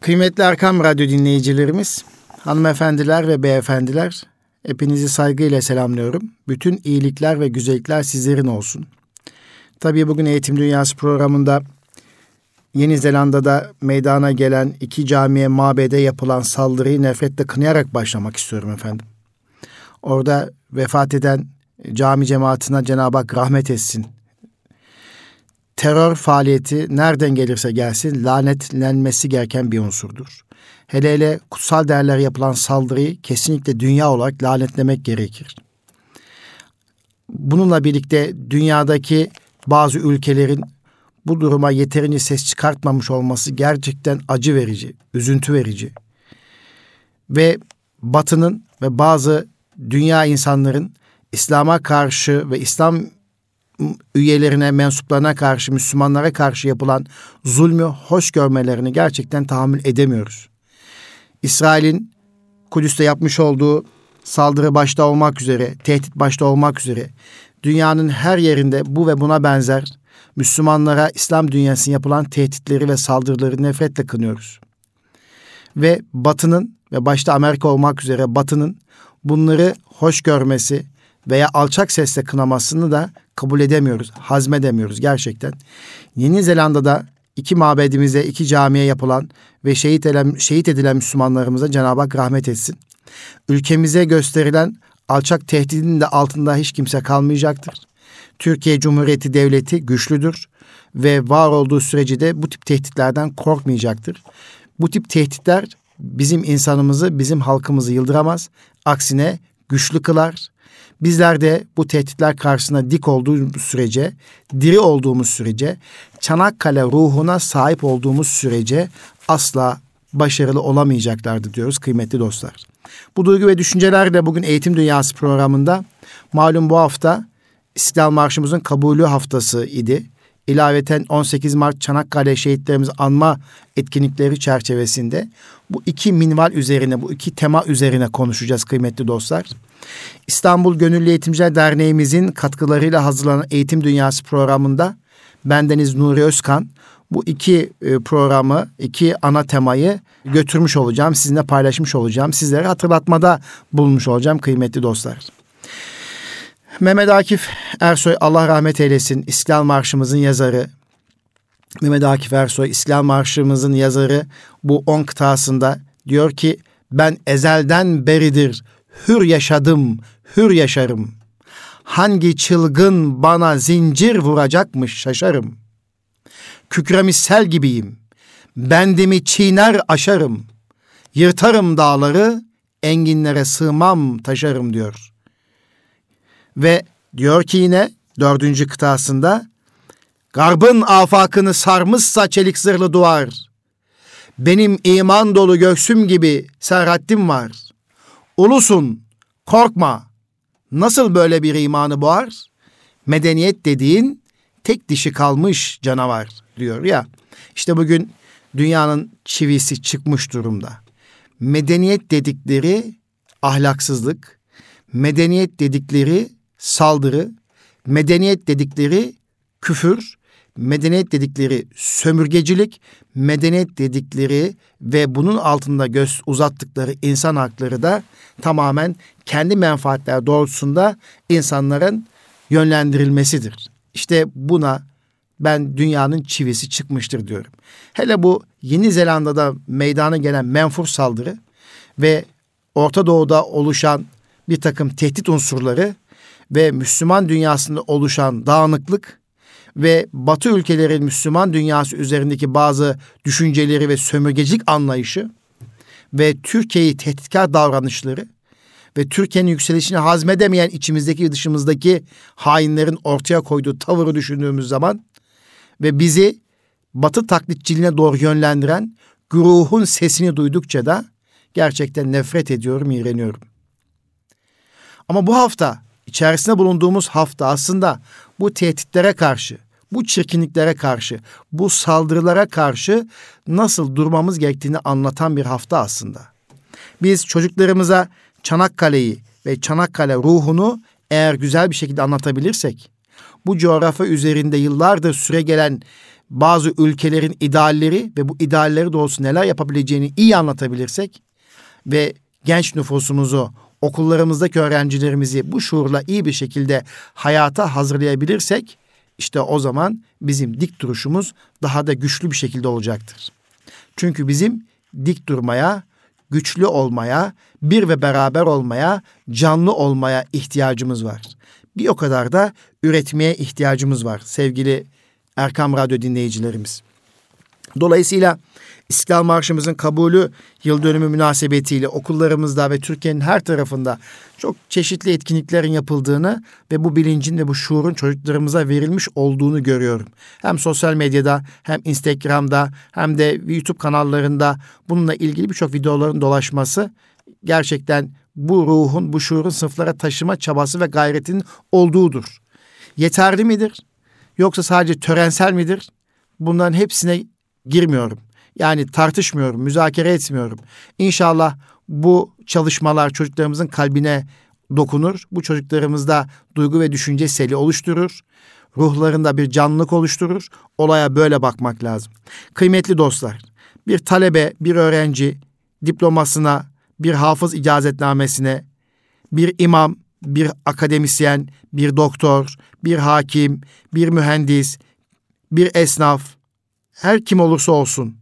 Kıymetli Erkam Radyo dinleyicilerimiz, hanımefendiler ve beyefendiler, hepinizi saygıyla selamlıyorum. Bütün iyilikler ve güzellikler sizlerin olsun. Tabii bugün Eğitim Dünyası programında Yeni Zelanda'da meydana gelen iki camiye mabede yapılan saldırıyı nefretle kınayarak başlamak istiyorum efendim. Orada vefat eden cami cemaatine Cenab-ı Hak rahmet etsin terör faaliyeti nereden gelirse gelsin lanetlenmesi gereken bir unsurdur. Hele hele kutsal değerler yapılan saldırıyı kesinlikle dünya olarak lanetlemek gerekir. Bununla birlikte dünyadaki bazı ülkelerin bu duruma yeterince ses çıkartmamış olması gerçekten acı verici, üzüntü verici. Ve Batı'nın ve bazı dünya insanların İslam'a karşı ve İslam üyelerine, mensuplarına karşı, Müslümanlara karşı yapılan zulmü hoş görmelerini gerçekten tahammül edemiyoruz. İsrail'in Kudüs'te yapmış olduğu saldırı başta olmak üzere, tehdit başta olmak üzere dünyanın her yerinde bu ve buna benzer Müslümanlara İslam dünyasının yapılan tehditleri ve saldırıları nefretle kınıyoruz. Ve Batı'nın ve başta Amerika olmak üzere Batı'nın bunları hoş görmesi veya alçak sesle kınamasını da kabul edemiyoruz, hazmedemiyoruz gerçekten. Yeni Zelanda'da iki mabedimize, iki camiye yapılan ve şehit edilen, şehit edilen Müslümanlarımıza Cenab-ı Hak rahmet etsin. Ülkemize gösterilen alçak tehdidin de altında hiç kimse kalmayacaktır. Türkiye Cumhuriyeti Devleti güçlüdür ve var olduğu sürece de bu tip tehditlerden korkmayacaktır. Bu tip tehditler bizim insanımızı, bizim halkımızı yıldıramaz. Aksine güçlü kılar, Bizler de bu tehditler karşısında dik olduğumuz sürece, diri olduğumuz sürece, Çanakkale ruhuna sahip olduğumuz sürece asla başarılı olamayacaklardı diyoruz kıymetli dostlar. Bu duygu ve düşüncelerle bugün Eğitim Dünyası programında malum bu hafta İstiklal Marşımızın kabulü haftası idi. İlaveten 18 Mart Çanakkale şehitlerimizi anma etkinlikleri çerçevesinde bu iki minval üzerine, bu iki tema üzerine konuşacağız kıymetli dostlar. İstanbul Gönüllü Eğitimciler Derneğimizin katkılarıyla hazırlanan Eğitim Dünyası programında bendeniz Nuri Özkan bu iki e, programı, iki ana temayı götürmüş olacağım, sizinle paylaşmış olacağım. Sizlere hatırlatmada bulmuş olacağım kıymetli dostlar. Mehmet Akif Ersoy Allah rahmet eylesin İstiklal Marşımızın yazarı. Mehmet Akif Ersoy İstiklal Marşımızın yazarı bu on kıtasında diyor ki ben ezelden beridir hür yaşadım, hür yaşarım. Hangi çılgın bana zincir vuracakmış şaşarım. Kükremiş sel gibiyim, bendimi çiğner aşarım. Yırtarım dağları, enginlere sığmam taşarım diyor. Ve diyor ki yine dördüncü kıtasında, Garbın afakını sarmışsa çelik zırhlı duvar. Benim iman dolu göksüm gibi serhattim var. Ulusun, korkma. Nasıl böyle bir imanı boğar? Medeniyet dediğin tek dişi kalmış canavar diyor ya. İşte bugün dünyanın çivisi çıkmış durumda. Medeniyet dedikleri ahlaksızlık, medeniyet dedikleri saldırı, medeniyet dedikleri küfür, medeniyet dedikleri sömürgecilik, medeniyet dedikleri ve bunun altında göz uzattıkları insan hakları da tamamen kendi menfaatler doğrultusunda insanların yönlendirilmesidir. İşte buna ben dünyanın çivisi çıkmıştır diyorum. Hele bu Yeni Zelanda'da meydana gelen menfur saldırı ve Orta Doğu'da oluşan bir takım tehdit unsurları ve Müslüman dünyasında oluşan dağınıklık ve Batı ülkelerin Müslüman dünyası üzerindeki bazı düşünceleri ve sömürgecilik anlayışı ve Türkiye'yi tehditkar davranışları ve Türkiye'nin yükselişini hazmedemeyen içimizdeki ve dışımızdaki hainlerin ortaya koyduğu tavırı düşündüğümüz zaman ve bizi Batı taklitçiliğine doğru yönlendiren güruhun sesini duydukça da gerçekten nefret ediyorum, iğreniyorum. Ama bu hafta, içerisinde bulunduğumuz hafta aslında bu tehditlere karşı, bu çirkinliklere karşı, bu saldırılara karşı nasıl durmamız gerektiğini anlatan bir hafta aslında. Biz çocuklarımıza Çanakkale'yi ve Çanakkale ruhunu eğer güzel bir şekilde anlatabilirsek, bu coğrafya üzerinde yıllardır süre gelen bazı ülkelerin idealleri ve bu idealleri doğrusu neler yapabileceğini iyi anlatabilirsek ve genç nüfusumuzu, okullarımızdaki öğrencilerimizi bu şuurla iyi bir şekilde hayata hazırlayabilirsek işte o zaman bizim dik duruşumuz daha da güçlü bir şekilde olacaktır. Çünkü bizim dik durmaya, güçlü olmaya, bir ve beraber olmaya, canlı olmaya ihtiyacımız var. Bir o kadar da üretmeye ihtiyacımız var sevgili Erkam Radyo dinleyicilerimiz. Dolayısıyla İstiklal Marşımızın kabulü yıl dönümü münasebetiyle okullarımızda ve Türkiye'nin her tarafında çok çeşitli etkinliklerin yapıldığını ve bu bilincin ve bu şuurun çocuklarımıza verilmiş olduğunu görüyorum. Hem sosyal medyada hem Instagram'da hem de YouTube kanallarında bununla ilgili birçok videoların dolaşması gerçekten bu ruhun, bu şuurun sınıflara taşıma çabası ve gayretinin olduğudur. Yeterli midir? Yoksa sadece törensel midir? Bunların hepsine girmiyorum. Yani tartışmıyorum, müzakere etmiyorum. İnşallah bu çalışmalar çocuklarımızın kalbine dokunur. Bu çocuklarımızda duygu ve düşünce seli oluşturur. Ruhlarında bir canlılık oluşturur. Olaya böyle bakmak lazım. Kıymetli dostlar, bir talebe, bir öğrenci diplomasına, bir hafız icazetnamesine, bir imam, bir akademisyen, bir doktor, bir hakim, bir mühendis, bir esnaf, her kim olursa olsun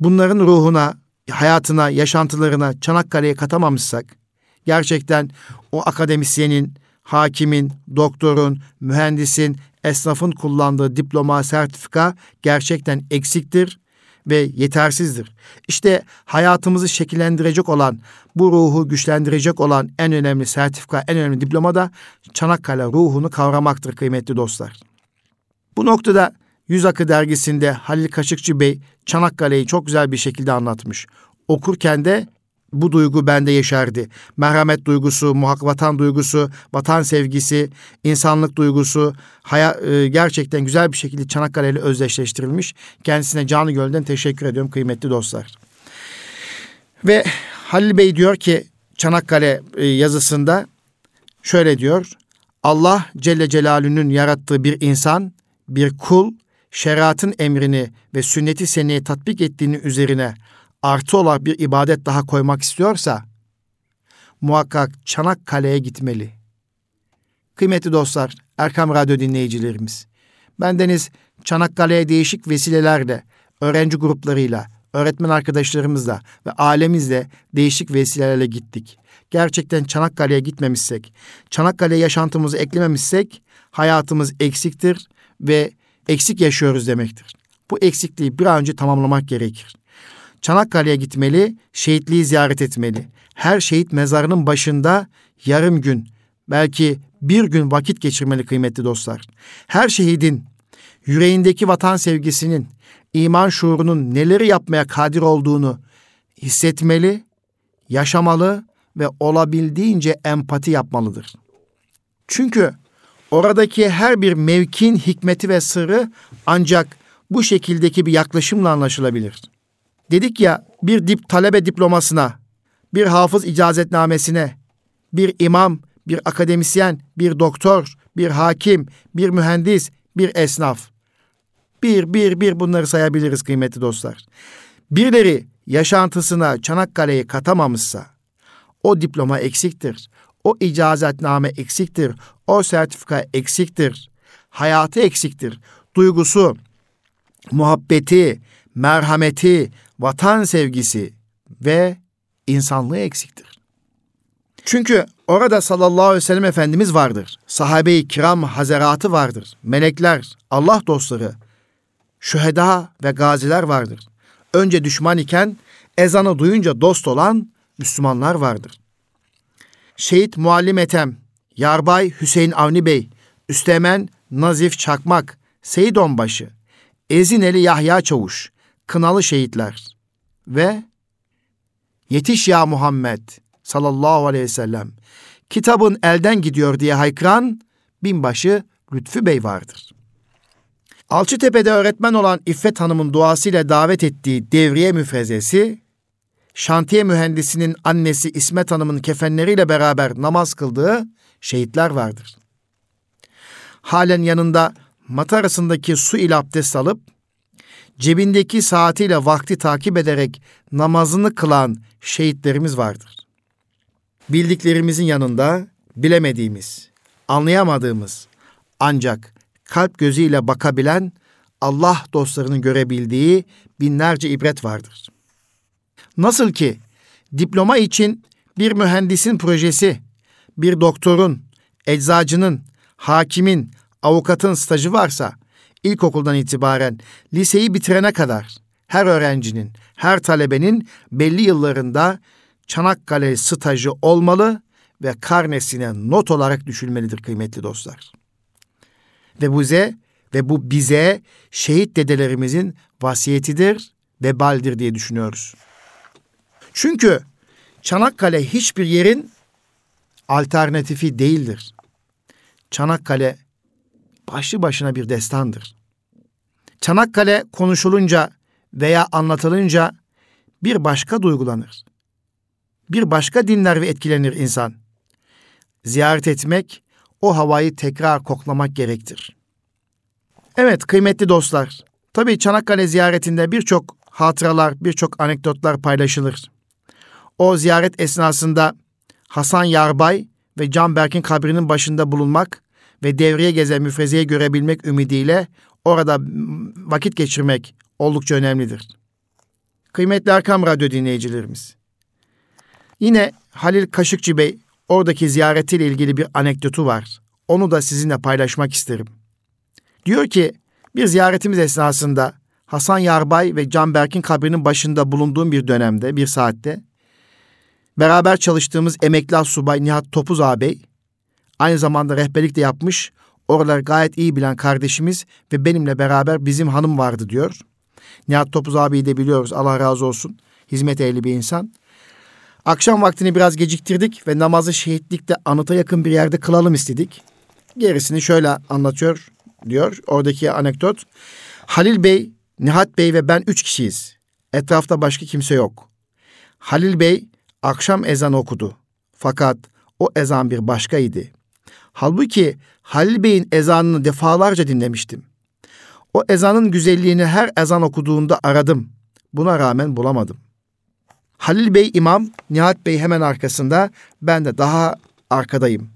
bunların ruhuna, hayatına, yaşantılarına Çanakkale'ye katamamışsak, gerçekten o akademisyenin, hakimin, doktorun, mühendisin, esnafın kullandığı diploma, sertifika gerçekten eksiktir ve yetersizdir. İşte hayatımızı şekillendirecek olan, bu ruhu güçlendirecek olan en önemli sertifika, en önemli diploma da Çanakkale ruhunu kavramaktır kıymetli dostlar. Bu noktada Yüz Akı dergisinde Halil Kaşıkçı Bey Çanakkale'yi çok güzel bir şekilde anlatmış. Okurken de bu duygu bende yeşerdi. Merhamet duygusu, muhak vatan duygusu, vatan sevgisi, insanlık duygusu haya, e, gerçekten güzel bir şekilde Çanakkale ile özdeşleştirilmiş. Kendisine canı gölden teşekkür ediyorum kıymetli dostlar. Ve Halil Bey diyor ki Çanakkale e, yazısında şöyle diyor. Allah Celle Celaluhu'nun yarattığı bir insan, bir kul şeriatın emrini ve sünneti seneye tatbik ettiğini üzerine artı olarak bir ibadet daha koymak istiyorsa muhakkak Çanakkale'ye gitmeli. Kıymetli dostlar, Erkam Radyo dinleyicilerimiz. Bendeniz Çanakkale'ye değişik vesilelerle, öğrenci gruplarıyla, öğretmen arkadaşlarımızla ve ailemizle değişik vesilelerle gittik. Gerçekten Çanakkale'ye gitmemişsek, Çanakkale yaşantımızı eklememişsek hayatımız eksiktir ve eksik yaşıyoruz demektir. Bu eksikliği bir an önce tamamlamak gerekir. Çanakkale'ye gitmeli, şehitliği ziyaret etmeli. Her şehit mezarının başında yarım gün, belki bir gün vakit geçirmeli kıymetli dostlar. Her şehidin yüreğindeki vatan sevgisinin, iman şuurunun neleri yapmaya kadir olduğunu hissetmeli, yaşamalı ve olabildiğince empati yapmalıdır. Çünkü Oradaki her bir mevkin hikmeti ve sırrı ancak bu şekildeki bir yaklaşımla anlaşılabilir. Dedik ya bir dip talebe diplomasına, bir hafız icazetnamesine, bir imam, bir akademisyen, bir doktor, bir hakim, bir mühendis, bir esnaf. Bir, bir, bir bunları sayabiliriz kıymetli dostlar. Birileri yaşantısına Çanakkale'yi katamamışsa o diploma eksiktir. O icazetname eksiktir. O sertifika eksiktir. Hayatı eksiktir. Duygusu, muhabbeti, merhameti, vatan sevgisi ve insanlığı eksiktir. Çünkü orada sallallahu aleyhi ve sellem Efendimiz vardır. Sahabe-i kiram hazeratı vardır. Melekler, Allah dostları, şüheda ve gaziler vardır. Önce düşman iken ezanı duyunca dost olan Müslümanlar vardır. Şehit Muallim Ethem, Yarbay Hüseyin Avni Bey, Üstemen Nazif Çakmak, Seyit Onbaşı, Ezineli Yahya Çavuş, Kınalı Şehitler ve Yetiş ya Muhammed sallallahu aleyhi ve sellem kitabın elden gidiyor diye haykıran binbaşı Lütfü Bey vardır. Alçıtepe'de öğretmen olan İffet Hanım'ın duasıyla davet ettiği devriye müfrezesi şantiye mühendisinin annesi İsmet Hanım'ın kefenleriyle beraber namaz kıldığı şehitler vardır. Halen yanında matarasındaki su ile abdest alıp cebindeki saatiyle vakti takip ederek namazını kılan şehitlerimiz vardır. Bildiklerimizin yanında bilemediğimiz, anlayamadığımız ancak kalp gözüyle bakabilen Allah dostlarının görebildiği binlerce ibret vardır. Nasıl ki diploma için bir mühendisin projesi, bir doktorun, eczacının, hakimin, avukatın stajı varsa ilkokuldan itibaren liseyi bitirene kadar her öğrencinin, her talebenin belli yıllarında Çanakkale stajı olmalı ve karnesine not olarak düşülmelidir kıymetli dostlar. Ve bize ve bu bize şehit dedelerimizin vasiyetidir, vebaldir diye düşünüyoruz. Çünkü Çanakkale hiçbir yerin alternatifi değildir. Çanakkale başlı başına bir destandır. Çanakkale konuşulunca veya anlatılınca bir başka duygulanır. Bir başka dinler ve etkilenir insan. Ziyaret etmek, o havayı tekrar koklamak gerektir. Evet kıymetli dostlar, tabii Çanakkale ziyaretinde birçok hatıralar, birçok anekdotlar paylaşılır. O ziyaret esnasında Hasan Yarbay ve Can Berk'in kabrinin başında bulunmak ve devreye gezen müfrezeyi görebilmek ümidiyle orada vakit geçirmek oldukça önemlidir. Kıymetli Erkam Radyo dinleyicilerimiz. Yine Halil Kaşıkçı Bey oradaki ziyaretiyle ilgili bir anekdotu var. Onu da sizinle paylaşmak isterim. Diyor ki bir ziyaretimiz esnasında Hasan Yarbay ve Can Berk'in kabrinin başında bulunduğum bir dönemde, bir saatte beraber çalıştığımız emekli subay Nihat Topuz ağabey Aynı zamanda rehberlik de yapmış. Oraları gayet iyi bilen kardeşimiz ve benimle beraber bizim hanım vardı diyor. Nihat Topuz abiyi de biliyoruz. Allah razı olsun. Hizmet ehli bir insan. Akşam vaktini biraz geciktirdik ve namazı şehitlikte anıta yakın bir yerde kılalım istedik. Gerisini şöyle anlatıyor diyor oradaki anekdot. Halil Bey, Nihat Bey ve ben üç kişiyiz. Etrafta başka kimse yok. Halil Bey akşam ezan okudu. Fakat o ezan bir başkaydı. Halbuki Halil Bey'in ezanını defalarca dinlemiştim. O ezanın güzelliğini her ezan okuduğunda aradım. Buna rağmen bulamadım. Halil Bey imam, Nihat Bey hemen arkasında, ben de daha arkadayım.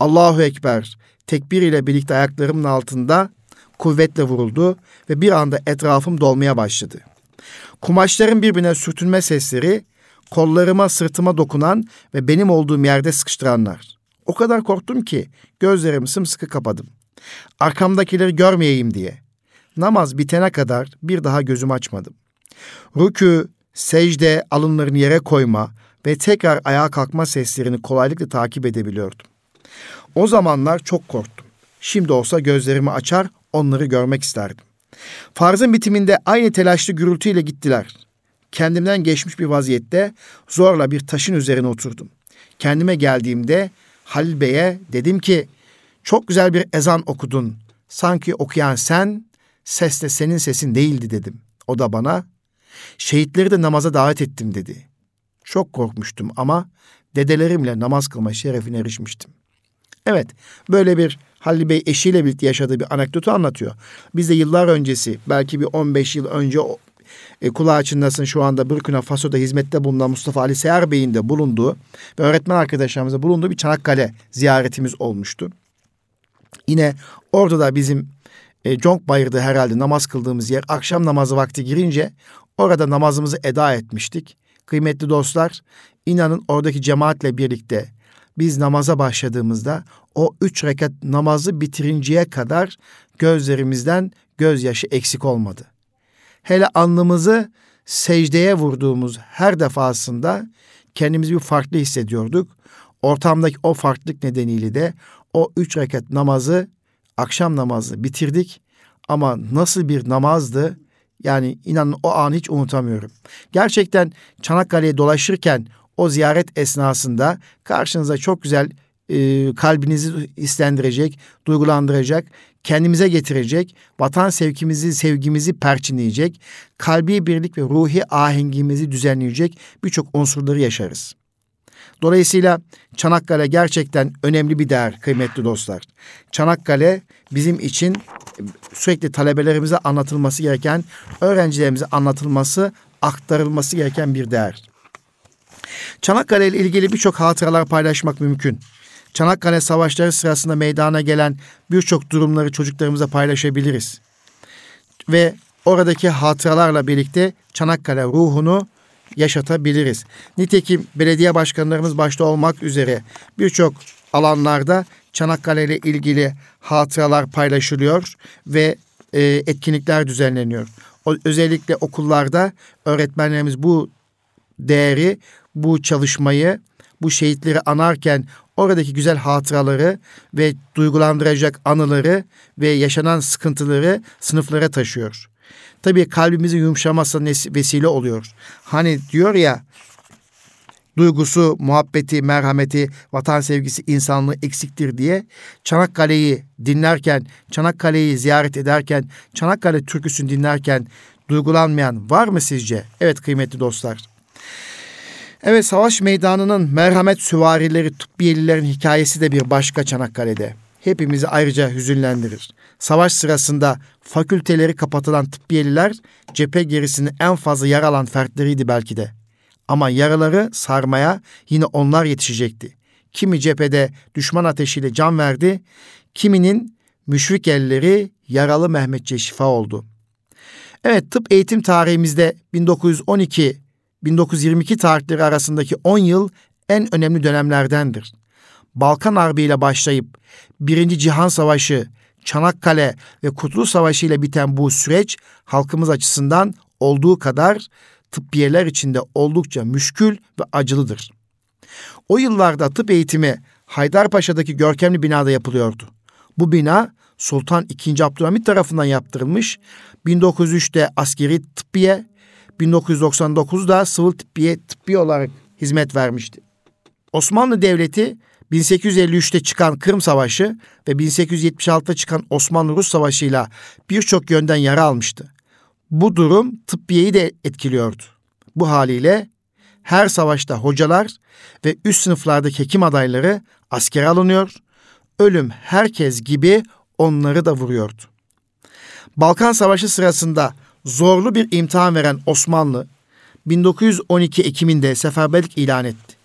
Allahu Ekber, tekbir ile birlikte ayaklarımın altında kuvvetle vuruldu ve bir anda etrafım dolmaya başladı. Kumaşların birbirine sürtünme sesleri, kollarıma sırtıma dokunan ve benim olduğum yerde sıkıştıranlar. O kadar korktum ki gözlerimi sımsıkı kapadım. Arkamdakileri görmeyeyim diye. Namaz bitene kadar bir daha gözümü açmadım. Rükü, secde, alınlarını yere koyma ve tekrar ayağa kalkma seslerini kolaylıkla takip edebiliyordum. O zamanlar çok korktum. Şimdi olsa gözlerimi açar, onları görmek isterdim. Farzın bitiminde aynı telaşlı gürültüyle gittiler. Kendimden geçmiş bir vaziyette zorla bir taşın üzerine oturdum. Kendime geldiğimde Halil Bey'e dedim ki çok güzel bir ezan okudun. Sanki okuyan sen, ses de senin sesin değildi dedim. O da bana şehitleri de namaza davet ettim dedi. Çok korkmuştum ama dedelerimle namaz kılma şerefine erişmiştim. Evet, böyle bir Halil Bey eşiyle birlikte yaşadığı bir anekdotu anlatıyor. Biz de yıllar öncesi, belki bir 15 yıl önce e, kulağı çınlasın şu anda Burkina Faso'da hizmette bulunan Mustafa Ali Seher Bey'in de bulunduğu ve öğretmen arkadaşlarımızla bulunduğu bir Çanakkale ziyaretimiz olmuştu. Yine orada da bizim e, Conk Bayır'da herhalde namaz kıldığımız yer akşam namazı vakti girince orada namazımızı eda etmiştik. Kıymetli dostlar inanın oradaki cemaatle birlikte biz namaza başladığımızda o üç rekat namazı bitirinceye kadar gözlerimizden gözyaşı eksik olmadı hele alnımızı secdeye vurduğumuz her defasında kendimizi bir farklı hissediyorduk. Ortamdaki o farklılık nedeniyle de o üç rekat namazı, akşam namazı bitirdik. Ama nasıl bir namazdı? Yani inanın o anı hiç unutamıyorum. Gerçekten Çanakkale'ye dolaşırken o ziyaret esnasında karşınıza çok güzel e, kalbinizi hislendirecek, duygulandıracak, kendimize getirecek, vatan sevgimizi, sevgimizi perçinleyecek, kalbi birlik ve ruhi ahengimizi düzenleyecek birçok unsurları yaşarız. Dolayısıyla Çanakkale gerçekten önemli bir değer kıymetli dostlar. Çanakkale bizim için sürekli talebelerimize anlatılması gereken, öğrencilerimize anlatılması, aktarılması gereken bir değer. Çanakkale ile ilgili birçok hatıralar paylaşmak mümkün. Çanakkale savaşları sırasında meydana gelen birçok durumları çocuklarımıza paylaşabiliriz. Ve oradaki hatıralarla birlikte Çanakkale ruhunu yaşatabiliriz. Nitekim belediye başkanlarımız başta olmak üzere birçok alanlarda Çanakkale ile ilgili hatıralar paylaşılıyor ve e, etkinlikler düzenleniyor. O, özellikle okullarda öğretmenlerimiz bu değeri, bu çalışmayı, bu şehitleri anarken oradaki güzel hatıraları ve duygulandıracak anıları ve yaşanan sıkıntıları sınıflara taşıyor. Tabii kalbimizin yumuşamasına vesile oluyor. Hani diyor ya duygusu, muhabbeti, merhameti, vatan sevgisi, insanlığı eksiktir diye Çanakkale'yi dinlerken, Çanakkale'yi ziyaret ederken, Çanakkale türküsünü dinlerken duygulanmayan var mı sizce? Evet kıymetli dostlar. Evet savaş meydanının merhamet süvarileri tıbbiyelilerin hikayesi de bir başka Çanakkale'de. Hepimizi ayrıca hüzünlendirir. Savaş sırasında fakülteleri kapatılan tıbbiyeliler cephe gerisini en fazla yaralan fertleriydi belki de. Ama yaraları sarmaya yine onlar yetişecekti. Kimi cephede düşman ateşiyle can verdi, kiminin müşrik elleri yaralı Mehmetçe şifa oldu. Evet tıp eğitim tarihimizde 1912 1922 tarihleri arasındaki 10 yıl en önemli dönemlerdendir. Balkan Harbi ile başlayıp Birinci Cihan Savaşı, Çanakkale ve Kurtuluş Savaşı ile biten bu süreç halkımız açısından olduğu kadar tıbbiyeler içinde oldukça müşkül ve acılıdır. O yıllarda tıp eğitimi Haydarpaşa'daki görkemli binada yapılıyordu. Bu bina Sultan II. Abdülhamit tarafından yaptırılmış, 1903'te askeri tıbbiye, 1999'da sıvı tıbbiye tıbbi olarak hizmet vermişti. Osmanlı Devleti 1853'te çıkan Kırım Savaşı ve 1876'da çıkan Osmanlı-Rus Savaşı'yla birçok yönden yara almıştı. Bu durum tıbbiyeyi de etkiliyordu. Bu haliyle her savaşta hocalar ve üst sınıflardaki hekim adayları askere alınıyor, ölüm herkes gibi onları da vuruyordu. Balkan Savaşı sırasında zorlu bir imtihan veren Osmanlı 1912 Ekim'inde seferberlik ilan etti.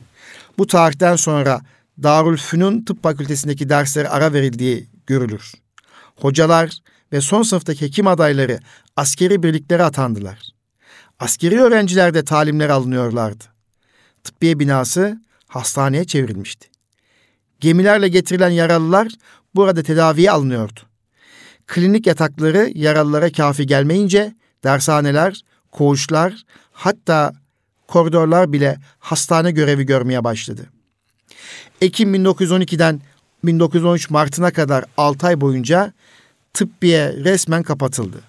Bu tarihten sonra Darülfünun Tıp Fakültesindeki derslere ara verildiği görülür. Hocalar ve son sınıftaki hekim adayları askeri birliklere atandılar. Askeri öğrenciler de talimler alınıyorlardı. Tıbbiye binası hastaneye çevrilmişti. Gemilerle getirilen yaralılar burada tedaviye alınıyordu. Klinik yatakları yaralılara kafi gelmeyince dershaneler, koğuşlar hatta koridorlar bile hastane görevi görmeye başladı. Ekim 1912'den 1913 Mart'ına kadar 6 ay boyunca tıbbiye resmen kapatıldı.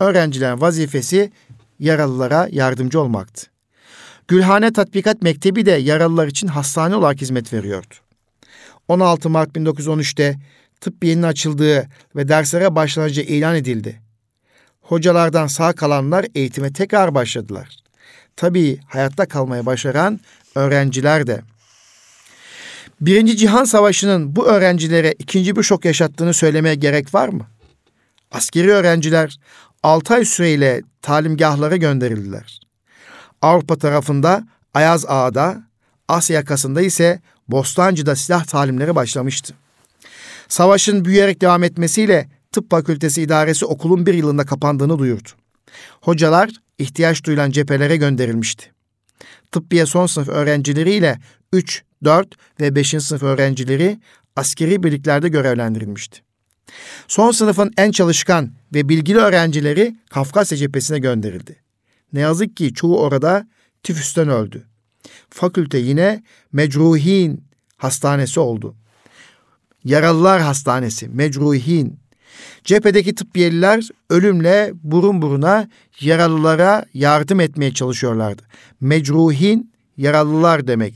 Öğrencilerin vazifesi yaralılara yardımcı olmaktı. Gülhane Tatbikat Mektebi de yaralılar için hastane olarak hizmet veriyordu. 16 Mart 1913'te tıbbiyenin açıldığı ve derslere başlanacağı ilan edildi. Hocalardan sağ kalanlar eğitime tekrar başladılar. Tabii hayatta kalmaya başaran öğrenciler de. Birinci Cihan Savaşı'nın bu öğrencilere ikinci bir şok yaşattığını söylemeye gerek var mı? Askeri öğrenciler 6 ay süreyle talimgahlara gönderildiler. Avrupa tarafında Ayaz Ağa'da, Asya yakasında ise Bostancı'da silah talimleri başlamıştı. Savaşın büyüyerek devam etmesiyle tıp fakültesi idaresi okulun bir yılında kapandığını duyurdu. Hocalar ihtiyaç duyulan cephelere gönderilmişti. Tıbbiye son sınıf öğrencileriyle 3, 4 ve 5. sınıf öğrencileri askeri birliklerde görevlendirilmişti. Son sınıfın en çalışkan ve bilgili öğrencileri Kafkasya cephesine gönderildi. Ne yazık ki çoğu orada tifüsten öldü. Fakülte yine Mecruhin Hastanesi oldu. Yaralılar Hastanesi, Mecruhin. Cephedeki tıbbiyeliler ölümle burun buruna yaralılara yardım etmeye çalışıyorlardı. Mecruhin yaralılar demek.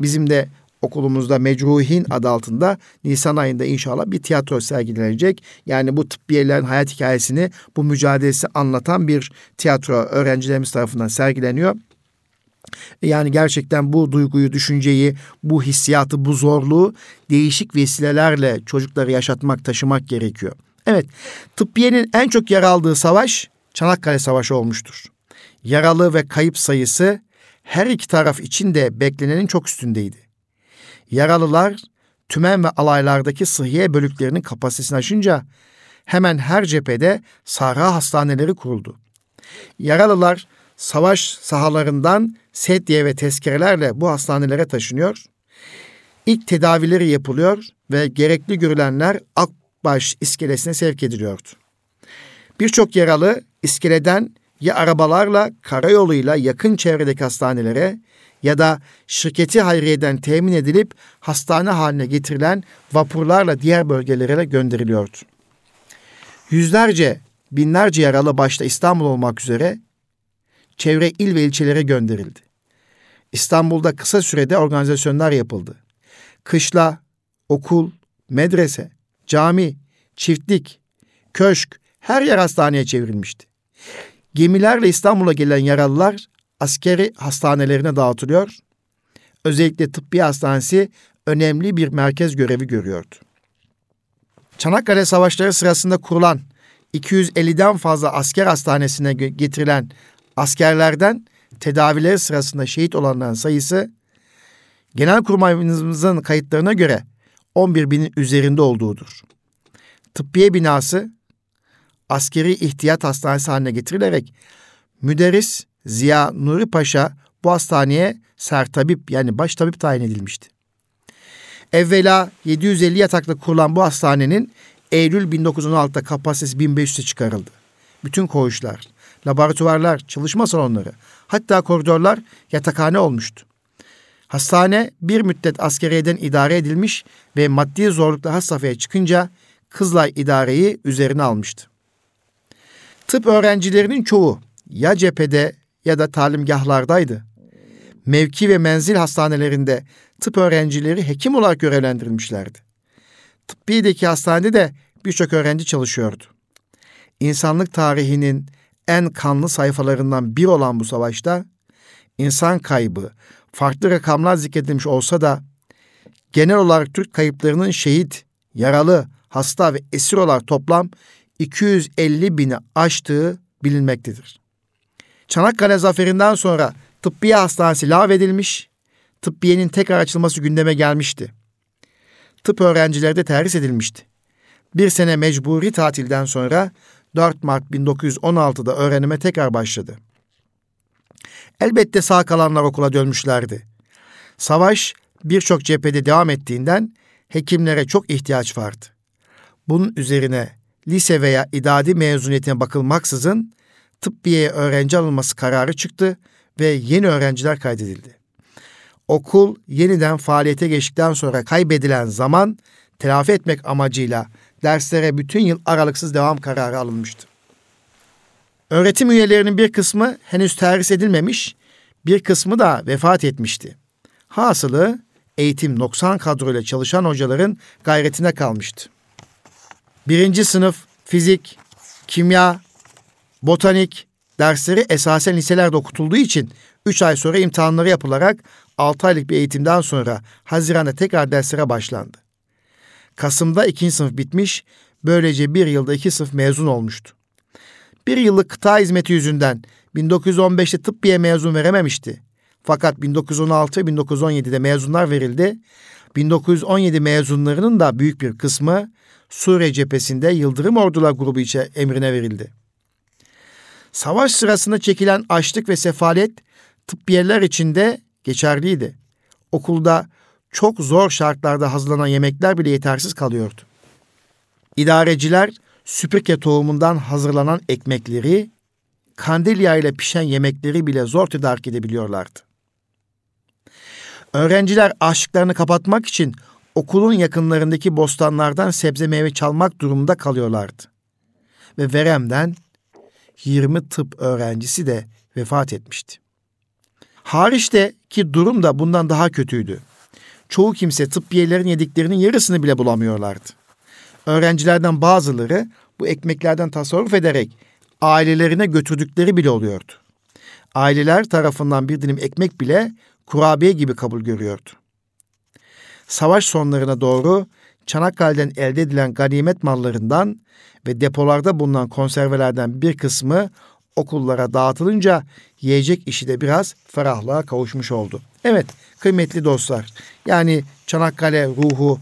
Bizim de okulumuzda Mecruhin adı altında Nisan ayında inşallah bir tiyatro sergilenecek. Yani bu tıbbiyelerin hayat hikayesini, bu mücadelesi anlatan bir tiyatro öğrencilerimiz tarafından sergileniyor. Yani gerçekten bu duyguyu, düşünceyi, bu hissiyatı, bu zorluğu değişik vesilelerle çocukları yaşatmak, taşımak gerekiyor. Evet, tıbbiyenin en çok yer aldığı savaş Çanakkale Savaşı olmuştur. Yaralı ve kayıp sayısı her iki taraf için de beklenenin çok üstündeydi. Yaralılar tümen ve alaylardaki sıhhiye bölüklerinin kapasitesini aşınca hemen her cephede sahra hastaneleri kuruldu. Yaralılar savaş sahalarından sedye ve tezkerelerle bu hastanelere taşınıyor. İlk tedavileri yapılıyor ve gerekli görülenler Akbaş iskelesine sevk ediliyordu. Birçok yaralı iskeleden ya arabalarla, karayoluyla yakın çevredeki hastanelere ya da şirketi hayriyeden temin edilip hastane haline getirilen vapurlarla diğer bölgelere gönderiliyordu. Yüzlerce, binlerce yaralı başta İstanbul olmak üzere çevre il ve ilçelere gönderildi. İstanbul'da kısa sürede organizasyonlar yapıldı. Kışla, okul, medrese, cami, çiftlik, köşk her yer hastaneye çevrilmişti. Gemilerle İstanbul'a gelen yaralılar askeri hastanelerine dağıtılıyor. Özellikle tıbbi hastanesi önemli bir merkez görevi görüyordu. Çanakkale Savaşları sırasında kurulan 250'den fazla asker hastanesine getirilen askerlerden tedavileri sırasında şehit olanların sayısı Genelkurmayımızın kayıtlarına göre 11 binin üzerinde olduğudur. Tıbbiye binası askeri ihtiyat hastanesi haline getirilerek müderris Ziya Nuri Paşa bu hastaneye sertabip yani baş tabip tayin edilmişti. Evvela 750 yataklı kurulan bu hastanenin Eylül 1916'da kapasitesi 1500'e çıkarıldı. Bütün koğuşlar, laboratuvarlar, çalışma salonları, hatta koridorlar yatakhane olmuştu. Hastane bir müddet askeriyeden idare edilmiş ve maddi zorlukla has safhaya çıkınca Kızılay idareyi üzerine almıştı. Tıp öğrencilerinin çoğu ya cephede ya da talimgahlardaydı. Mevki ve menzil hastanelerinde tıp öğrencileri hekim olarak görevlendirilmişlerdi. Tıbbiyedeki hastanede de birçok öğrenci çalışıyordu. İnsanlık tarihinin en kanlı sayfalarından bir olan bu savaşta insan kaybı farklı rakamlar zikredilmiş olsa da genel olarak Türk kayıplarının şehit, yaralı, hasta ve esir olarak toplam 250 bini aştığı bilinmektedir. Çanakkale zaferinden sonra tıbbiye hastanesi lağvedilmiş, tıbbiyenin tekrar açılması gündeme gelmişti. Tıp öğrencileri de terhis edilmişti. Bir sene mecburi tatilden sonra 4 Mart 1916'da öğrenime tekrar başladı. Elbette sağ kalanlar okula dönmüşlerdi. Savaş birçok cephede devam ettiğinden hekimlere çok ihtiyaç vardı. Bunun üzerine lise veya idadi mezuniyetine bakılmaksızın tıbbiyeye öğrenci alınması kararı çıktı ve yeni öğrenciler kaydedildi. Okul yeniden faaliyete geçtikten sonra kaybedilen zaman telafi etmek amacıyla derslere bütün yıl aralıksız devam kararı alınmıştı. Öğretim üyelerinin bir kısmı henüz terhis edilmemiş, bir kısmı da vefat etmişti. Hasılı eğitim noksan kadroyla çalışan hocaların gayretine kalmıştı. Birinci sınıf fizik, kimya, botanik dersleri esasen liselerde okutulduğu için 3 ay sonra imtihanları yapılarak 6 aylık bir eğitimden sonra Haziran'da tekrar derslere başlandı. Kasım'da ikinci sınıf bitmiş, böylece bir yılda iki sınıf mezun olmuştu. Bir yıllık kıta hizmeti yüzünden 1915'te tıbbiye mezun verememişti. Fakat 1916 ve 1917'de mezunlar verildi. 1917 mezunlarının da büyük bir kısmı Suriye cephesinde Yıldırım Ordular grubu içe emrine verildi. Savaş sırasında çekilen açlık ve sefalet tıbbiyeler içinde geçerliydi. Okulda çok zor şartlarda hazırlanan yemekler bile yetersiz kalıyordu. İdareciler süpürge tohumundan hazırlanan ekmekleri, kandilya ile pişen yemekleri bile zor tedarik edebiliyorlardı. Öğrenciler açlıklarını kapatmak için okulun yakınlarındaki bostanlardan sebze meyve çalmak durumunda kalıyorlardı. Ve veremden 20 tıp öğrencisi de vefat etmişti. Hariçte ki durum da bundan daha kötüydü. Çoğu kimse tıbbiyelerin yediklerinin yarısını bile bulamıyorlardı. Öğrencilerden bazıları bu ekmeklerden tasarruf ederek ailelerine götürdükleri bile oluyordu. Aileler tarafından bir dilim ekmek bile kurabiye gibi kabul görüyordu. Savaş sonlarına doğru Çanakkale'den elde edilen ganimet mallarından ve depolarda bulunan konservelerden bir kısmı okullara dağıtılınca yiyecek işi de biraz ferahlığa kavuşmuş oldu. Evet kıymetli dostlar yani Çanakkale ruhu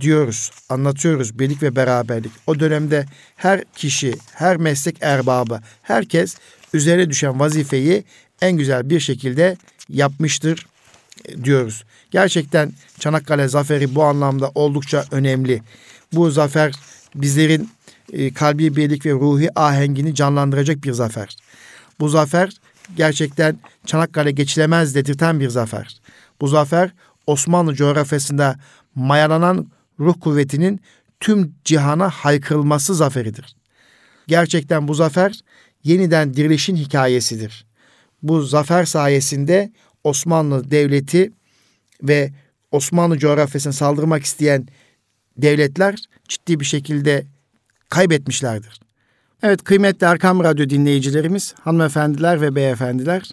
diyoruz, anlatıyoruz birlik ve beraberlik. O dönemde her kişi, her meslek erbabı, herkes üzerine düşen vazifeyi en güzel bir şekilde yapmıştır e, diyoruz. Gerçekten Çanakkale zaferi bu anlamda oldukça önemli. Bu zafer bizlerin e, kalbi birlik ve ruhi ahengini canlandıracak bir zafer. Bu zafer gerçekten Çanakkale geçilemez dedirten bir zafer. Bu zafer Osmanlı coğrafyasında mayalanan ruh kuvvetinin tüm cihana haykırılması zaferidir. Gerçekten bu zafer yeniden dirilişin hikayesidir. Bu zafer sayesinde Osmanlı Devleti ve Osmanlı coğrafyasına saldırmak isteyen devletler ciddi bir şekilde kaybetmişlerdir. Evet kıymetli Erkam Radyo dinleyicilerimiz, hanımefendiler ve beyefendiler,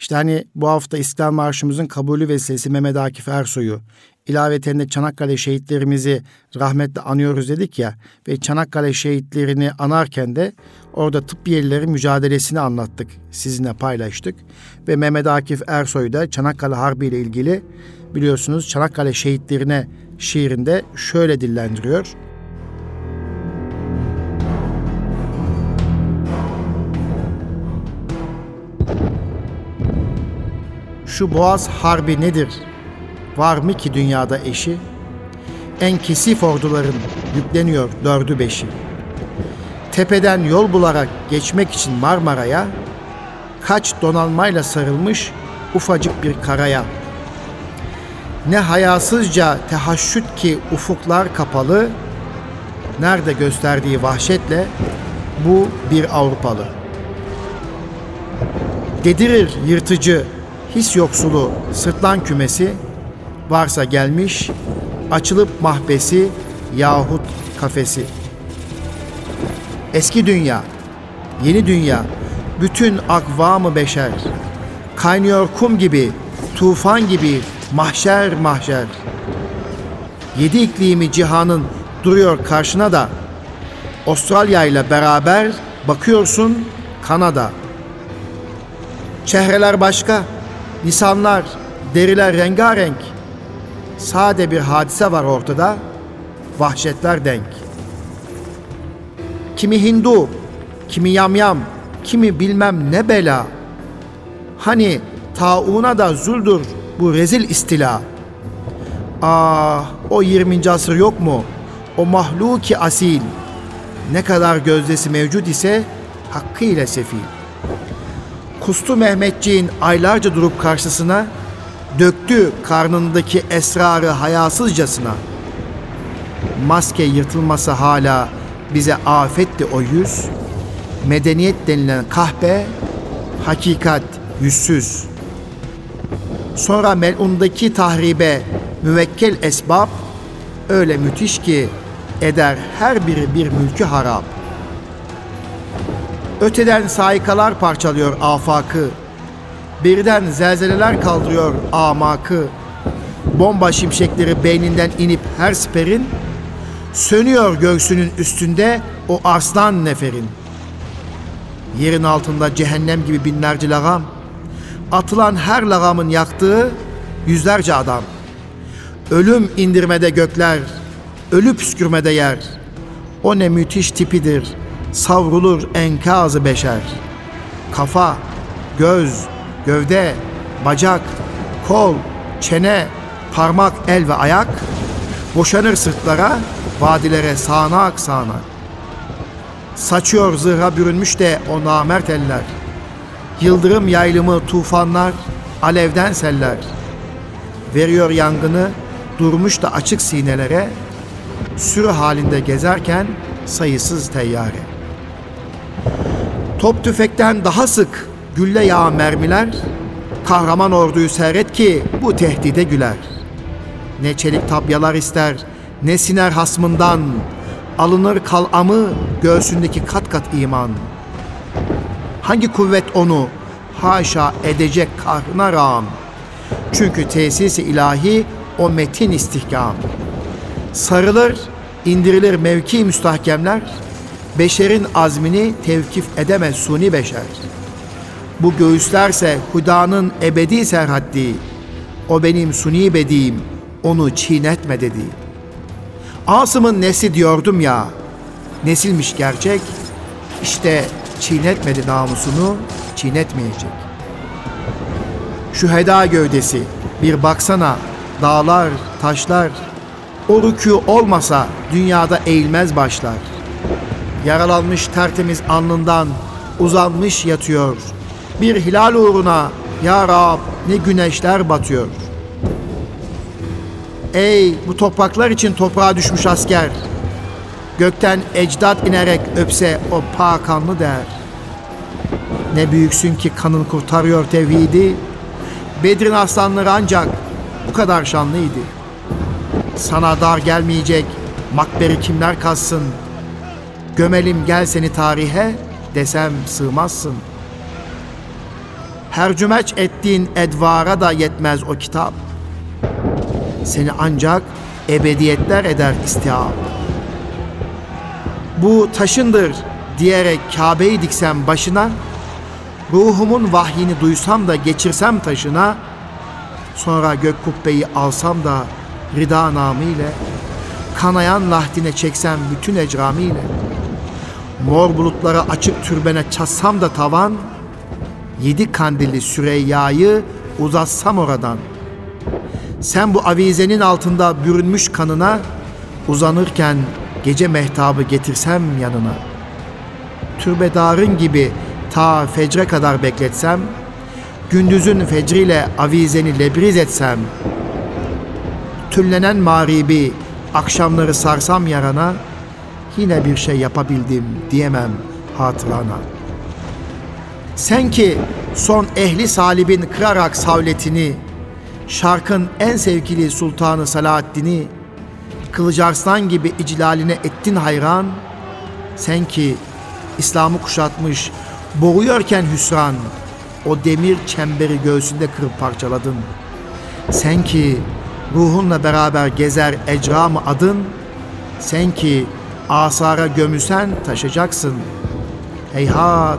işte hani bu hafta İstiklal Marşımızın kabulü vesilesi Mehmet Akif Ersoy'u, ilaveten de Çanakkale şehitlerimizi rahmetle anıyoruz dedik ya ve Çanakkale şehitlerini anarken de orada tıbbiyelilerin mücadelesini anlattık, sizinle paylaştık. Ve Mehmet Akif Ersoy da Çanakkale Harbi ile ilgili biliyorsunuz Çanakkale şehitlerine şiirinde şöyle dillendiriyor. Şu Boğaz Harbi nedir? Var mı ki dünyada eşi? En kesif orduların yükleniyor dördü beşi. Tepeden yol bularak geçmek için Marmara'ya, kaç donanmayla sarılmış ufacık bir karaya. Ne hayasızca tehaşüt ki ufuklar kapalı, nerede gösterdiği vahşetle bu bir Avrupalı. Dedirir yırtıcı, his yoksulu sırtlan kümesi, varsa gelmiş, açılıp mahbesi yahut kafesi. Eski dünya, yeni dünya, bütün akvamı beşer, kaynıyor kum gibi, tufan gibi mahşer mahşer. Yedi iklimi cihanın duruyor karşına da, Avustralya ile beraber bakıyorsun Kanada. Çehreler başka, lisanlar, deriler rengarenk, sade bir hadise var ortada, vahşetler denk. Kimi Hindu, kimi yamyam, kimi bilmem ne bela. Hani tauna da zuldür bu rezil istila. Ah o 20. asır yok mu? O mahluki asil. Ne kadar gözdesi mevcut ise hakkıyla sefil. Kustu Mehmetçiğin aylarca durup karşısına döktü karnındaki esrarı hayasızcasına. Maske yırtılması hala bize afetti o yüz. Medeniyet denilen kahpe, hakikat yüzsüz. Sonra melundaki tahribe müvekkel esbab öyle müthiş ki eder her biri bir mülkü harap. Öteden saikalar parçalıyor afakı, Birden zelzeleler kaldırıyor amakı. Bomba şimşekleri beyninden inip her siperin, sönüyor göğsünün üstünde o arslan neferin. Yerin altında cehennem gibi binlerce lagam, atılan her lagamın yaktığı yüzlerce adam. Ölüm indirmede gökler, ölü püskürmede yer. O ne müthiş tipidir, savrulur enkazı beşer. Kafa, göz, gövde, bacak, kol, çene, parmak, el ve ayak boşanır sırtlara, vadilere sağanak sağanak. Saçıyor zırha bürünmüş de o namert eller. Yıldırım yaylımı tufanlar, alevden seller. Veriyor yangını, durmuş da açık sinelere, sürü halinde gezerken sayısız teyyare. Top tüfekten daha sık gülle yağ mermiler, kahraman orduyu seyret ki bu tehdide güler. Ne çelik tabyalar ister, ne siner hasmından, alınır kalamı göğsündeki kat kat iman. Hangi kuvvet onu haşa edecek kahrına rağm. Çünkü tesisi ilahi o metin istihkam. Sarılır, indirilir mevki müstahkemler, beşerin azmini tevkif edemez suni beşer. Bu göğüslerse hudanın ebedi serhaddi, o benim suni bediğim, onu çiğnetme dedi. Asım'ın nesi diyordum ya, nesilmiş gerçek, işte çiğnetmedi namusunu, çiğnetmeyecek. Şu heda gövdesi, bir baksana, dağlar, taşlar, o rükû olmasa dünyada eğilmez başlar. Yaralanmış tertemiz alnından uzanmış yatıyor. Bir hilal uğruna ya Rab ne güneşler batıyor. Ey bu topraklar için toprağa düşmüş asker. Gökten ecdat inerek öpse o pakanlı der. Ne büyüksün ki kanın kurtarıyor tevhidi. Bedrin aslanları ancak bu kadar şanlıydı. Sana dar gelmeyecek makberi kimler kazsın? Gömelim gel seni tarihe desem sığmazsın. Her cümeç ettiğin edvara da yetmez o kitap. Seni ancak ebediyetler eder istihab. Bu taşındır diyerek Kabe'yi diksem başına, ruhumun vahyini duysam da geçirsem taşına, sonra gök kubbeyi alsam da rida namıyla, kanayan lahdine çeksem bütün ecramiyle, mor bulutlara açık türbene çatsam da tavan, yedi kandilli Süreyya'yı uzatsam oradan. Sen bu avizenin altında bürünmüş kanına, uzanırken gece mehtabı getirsem yanına. Türbedarın gibi ta fecre kadar bekletsem, gündüzün fecriyle avizeni lebriz etsem, tüllenen mağribi akşamları sarsam yarana, yine bir şey yapabildim diyemem hatırana. Sen ki son ehli salibin kırarak savletini, şarkın en sevgili sultanı Salahaddin'i, Kılıcı Arslan gibi iclaline ettin hayran, sen ki İslam'ı kuşatmış, boğuyorken hüsran, o demir çemberi göğsünde kırıp parçaladın. Sen ki ruhunla beraber gezer ecramı adın, sen ki asara gömüsen taşacaksın. Heyhat,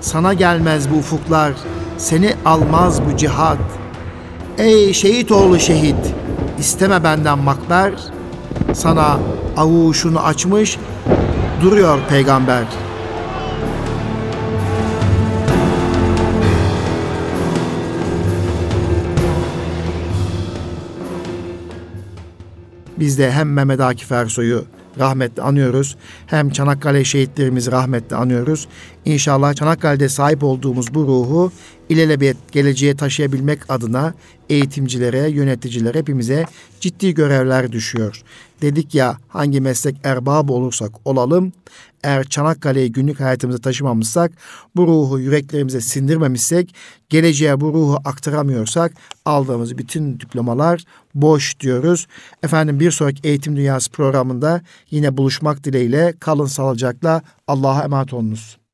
sana gelmez bu ufuklar, seni almaz bu cihat. Ey şehit oğlu şehit, isteme benden makber, sana avuşunu açmış, duruyor peygamber. Biz de hem Mehmet Akif Ersoy'u rahmetle anıyoruz. Hem Çanakkale şehitlerimizi rahmetle anıyoruz. İnşallah Çanakkale'de sahip olduğumuz bu ruhu ilelebet geleceğe taşıyabilmek adına eğitimcilere, yöneticilere hepimize ciddi görevler düşüyor. Dedik ya hangi meslek erbabı olursak olalım eğer Çanakkale'yi günlük hayatımıza taşımamışsak, bu ruhu yüreklerimize sindirmemişsek, geleceğe bu ruhu aktaramıyorsak aldığımız bütün diplomalar boş diyoruz. Efendim bir sonraki Eğitim Dünyası programında yine buluşmak dileğiyle kalın sağlıcakla Allah'a emanet olunuz.